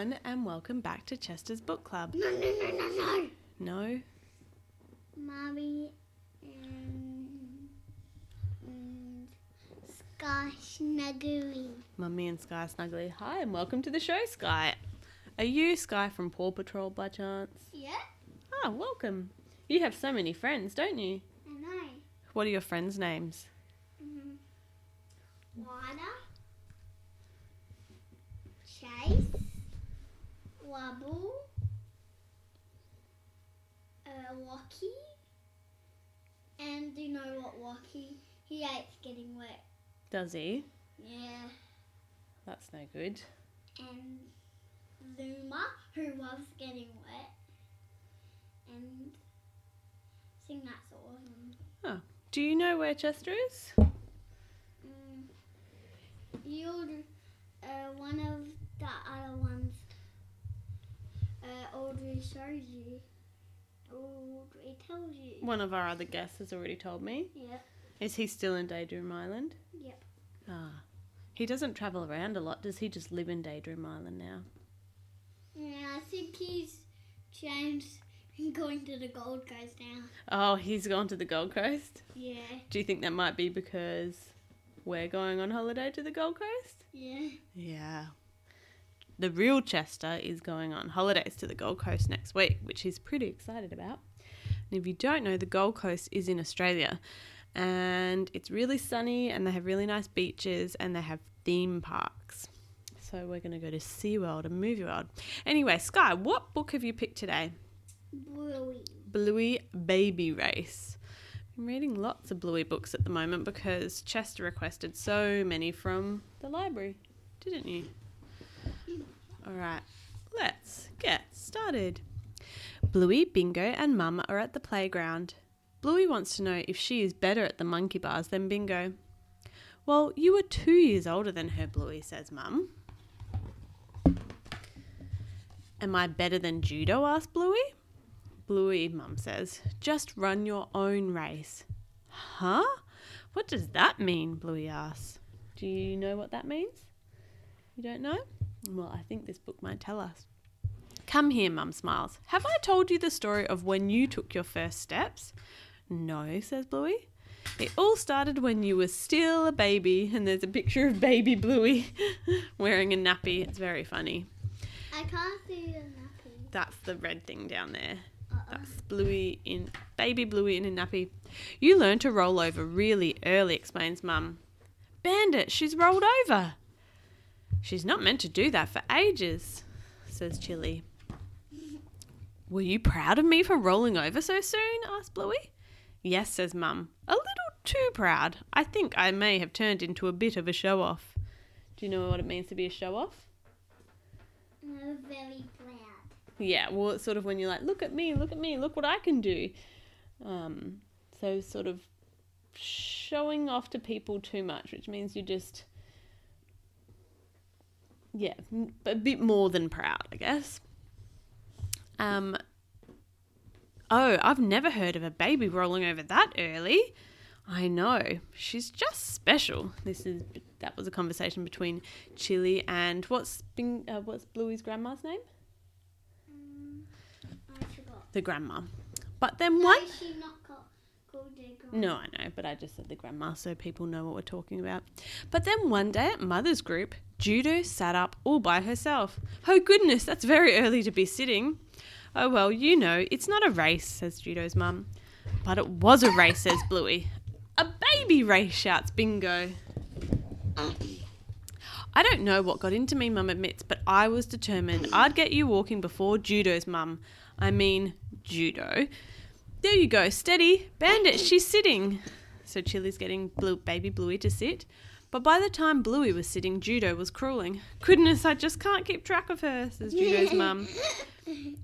everyone, and welcome back to Chester's Book Club. No, no, no, no, no. No? Mommy and, and Sky Snuggly. Mummy and Sky Snuggly. Hi, and welcome to the show, Sky. Are you Sky from Paw Patrol by chance? Yeah, Ah, welcome. You have so many friends, don't you? I know. What are your friends' names? Mm-hmm. Chase, Wobble, uh, Walkie, and do you know what Walkie? He hates getting wet. Does he? Yeah. That's no good. and Zuma, who loves getting wet, and I think that's all of them. Do you know where Chester is? Mm. You, uh, one of the other ones, uh, Audrey shows you. Audrey tells you. One of our other guests has already told me. Yep. Is he still in Daydream Island? Yep. Ah. He doesn't travel around a lot. Does he just live in Daydream Island now? Yeah, I think he's changed and going to the Gold Coast now. Oh, he's gone to the Gold Coast? Yeah. Do you think that might be because we're going on holiday to the Gold Coast? Yeah. Yeah. The real Chester is going on holidays to the Gold Coast next week, which he's pretty excited about. And if you don't know, the Gold Coast is in Australia and it's really sunny and they have really nice beaches and they have theme parks. So we're going to go to SeaWorld and Movie World. Anyway, Sky, what book have you picked today? Bluey. Bluey Baby Race. I'm reading lots of Bluey books at the moment because Chester requested so many from the library, didn't you? All right, let's get started. Bluey, Bingo, and Mum are at the playground. Bluey wants to know if she is better at the monkey bars than Bingo. Well, you were two years older than her, Bluey, says Mum. Am I better than judo? asks Bluey. Bluey, Mum says, just run your own race. Huh? What does that mean? Bluey asks. Do you know what that means? You don't know? Well, I think this book might tell us. Come here, Mum smiles. Have I told you the story of when you took your first steps? No, says Bluey. It all started when you were still a baby, and there's a picture of baby Bluey wearing a nappy. It's very funny. I can't see the nappy. That's the red thing down there. Uh-uh. That's Bluey in baby Bluey in a nappy. You learned to roll over really early, explains Mum. Bandit, she's rolled over. She's not meant to do that for ages, says Chilli. Were you proud of me for rolling over so soon? asked Bluey. Yes, says Mum. A little too proud. I think I may have turned into a bit of a show off. Do you know what it means to be a show off? I'm very proud. Yeah, well, it's sort of when you're like, look at me, look at me, look what I can do. Um, so, sort of showing off to people too much, which means you're just, yeah, a bit more than proud, I guess. Um, oh, I've never heard of a baby rolling over that early. I know. She's just special. This is that was a conversation between Chilli and what's Bing, uh, what's Bluey's grandma's name? I forgot. the grandma. But then No, one. she not called, called her grandma. No, I know, but I just said the grandma so people know what we're talking about. But then one day at Mother's group, Judo sat up all by herself. Oh goodness, that's very early to be sitting. Oh well, you know, it's not a race, says Judo's mum. But it was a race, says Bluey. A baby race, shouts Bingo. I don't know what got into me, Mum admits, but I was determined I'd get you walking before Judo's mum. I mean, Judo. There you go, steady. Bandit, she's sitting. So Chilli's getting Blue, baby Bluey to sit. But by the time Bluey was sitting, Judo was crawling. Goodness, I just can't keep track of her, says Judo's mum.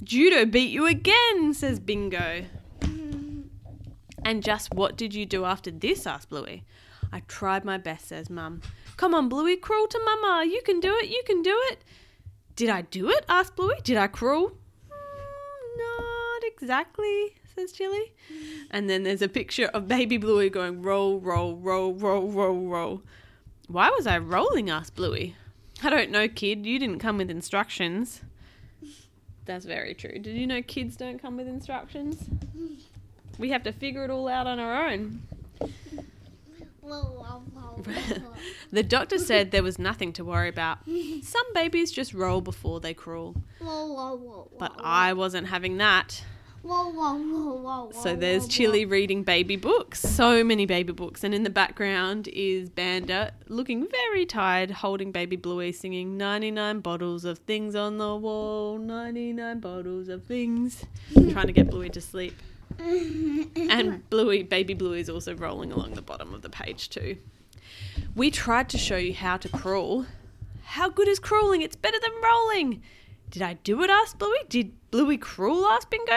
Judo beat you again, says Bingo. And just what did you do after this? asked Bluey. I tried my best, says Mum. Come on, Bluey, crawl to Mama. You can do it, you can do it. Did I do it? asked Bluey. Did I crawl? "Mm, not exactly, says Chilli. And then there's a picture of baby Bluey going roll, roll, roll, roll, roll, roll. Why was I rolling? asked Bluey. I don't know, kid. You didn't come with instructions. That's very true. Did you know kids don't come with instructions? We have to figure it all out on our own. The doctor said there was nothing to worry about. Some babies just roll before they crawl. But I wasn't having that. Whoa, whoa, whoa, whoa, So there's Chilli reading baby books. So many baby books. And in the background is Bandit looking very tired, holding baby Bluey, singing 99 bottles of things on the wall, 99 bottles of things, trying to get Bluey to sleep. And Bluey, baby Bluey is also rolling along the bottom of the page too. We tried to show you how to crawl. How good is crawling? It's better than rolling. Did I do it? asked Bluey. Did Bluey crawl? asked Bingo.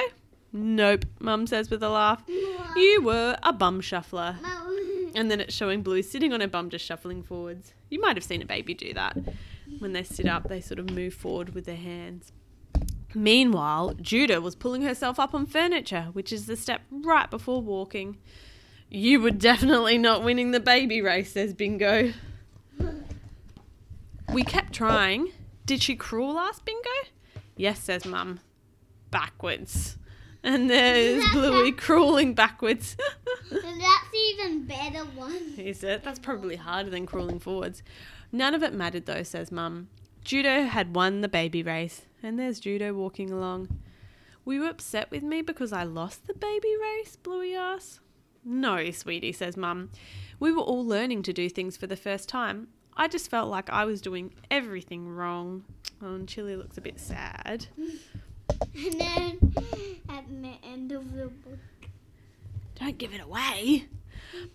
Nope, Mum says with a laugh. You were a bum shuffler. And then it's showing Blue sitting on her bum just shuffling forwards. You might have seen a baby do that. When they sit up, they sort of move forward with their hands. Meanwhile, Judo was pulling herself up on furniture, which is the step right before walking. You were definitely not winning the baby race, says Bingo. We kept trying. Did she crawl? asked Bingo. Yes, says Mum. Backwards. And there's Bluey crawling backwards. That's even better one. Is it? That's probably harder than crawling forwards. None of it mattered though, says Mum. Judo had won the baby race, and there's Judo walking along. Were you upset with me because I lost the baby race? Bluey asks. No, sweetie, says Mum. We were all learning to do things for the first time. I just felt like I was doing everything wrong. Oh, and Chilli looks a bit sad. And then at the end of the book, Don't give it away.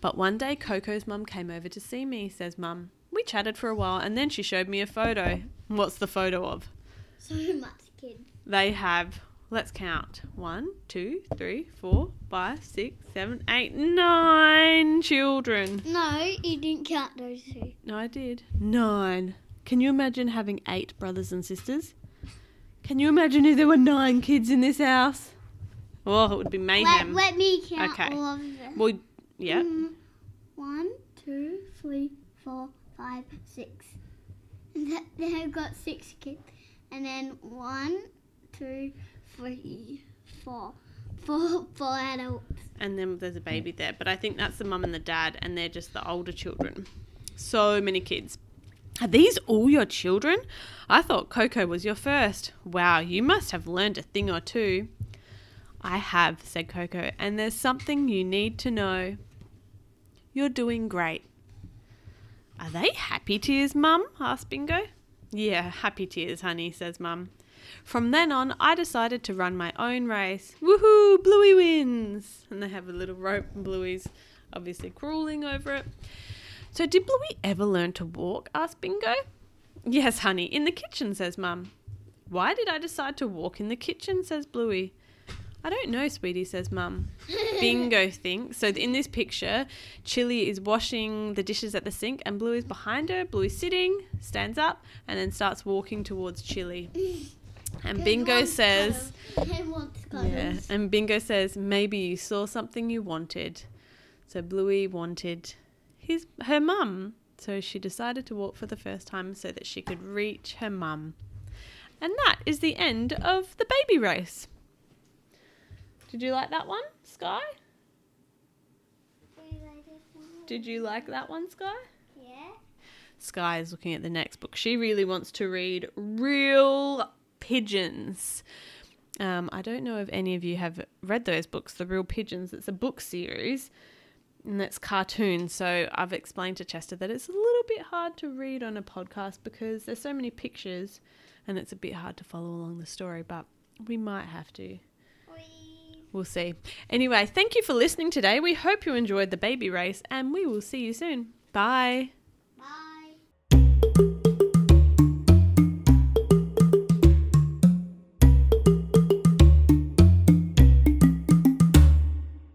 But one day Coco's mum came over to see me, says Mum. We chatted for a while and then she showed me a photo. What's the photo of? so much kids. They have, let's count. One, two, three, four, five, six, seven, eight, nine children. No, you didn't count those two. No, I did. Nine. Can you imagine having eight brothers and sisters? Can you imagine if there were nine kids in this house? Oh, it would be Let, mayhem. let me count Okay. all of them. Well, yeah. Mm, One, two, three, four, five, six. And that, they've got six kids. And then one, two, three, four. Four, four adults. and then there's a baby there. But I think that's the mum and the dad, and they're just the older children. So many kids. Are these all your children? I thought Coco was your first. Wow, you must have learned a thing or two. I have, said Coco, and there's something you need to know. You're doing great. Are they happy tears, Mum? asked Bingo. Yeah, happy tears, honey, says Mum. From then on, I decided to run my own race. Woohoo! Bluey wins! And they have a little rope, and Bluey's obviously crawling over it. So, did Bluey ever learn to walk? asked Bingo. Yes, honey, in the kitchen, says Mum. Why did I decide to walk in the kitchen? says Bluey. I don't know, sweetie, says Mum. Bingo thinks. So, in this picture, Chilli is washing the dishes at the sink, and Blue is behind her. Bluey's sitting, stands up, and then starts walking towards Chilli. And Bingo says, He wants cuddles. yeah, and Bingo says maybe you saw something you wanted. So Bluey wanted his her mum, so she decided to walk for the first time so that she could reach her mum. And that is the end of the baby race. Did you like that one, Sky? Did you like that one, Sky? Yeah. Sky is looking at the next book. She really wants to read Real Pigeons. Um, I don't know if any of you have read those books, The Real Pigeons. It's a book series and it's cartoon. So I've explained to Chester that it's a little bit hard to read on a podcast because there's so many pictures and it's a bit hard to follow along the story, but we might have to. We'll see. Anyway, thank you for listening today. We hope you enjoyed the baby race and we will see you soon. Bye.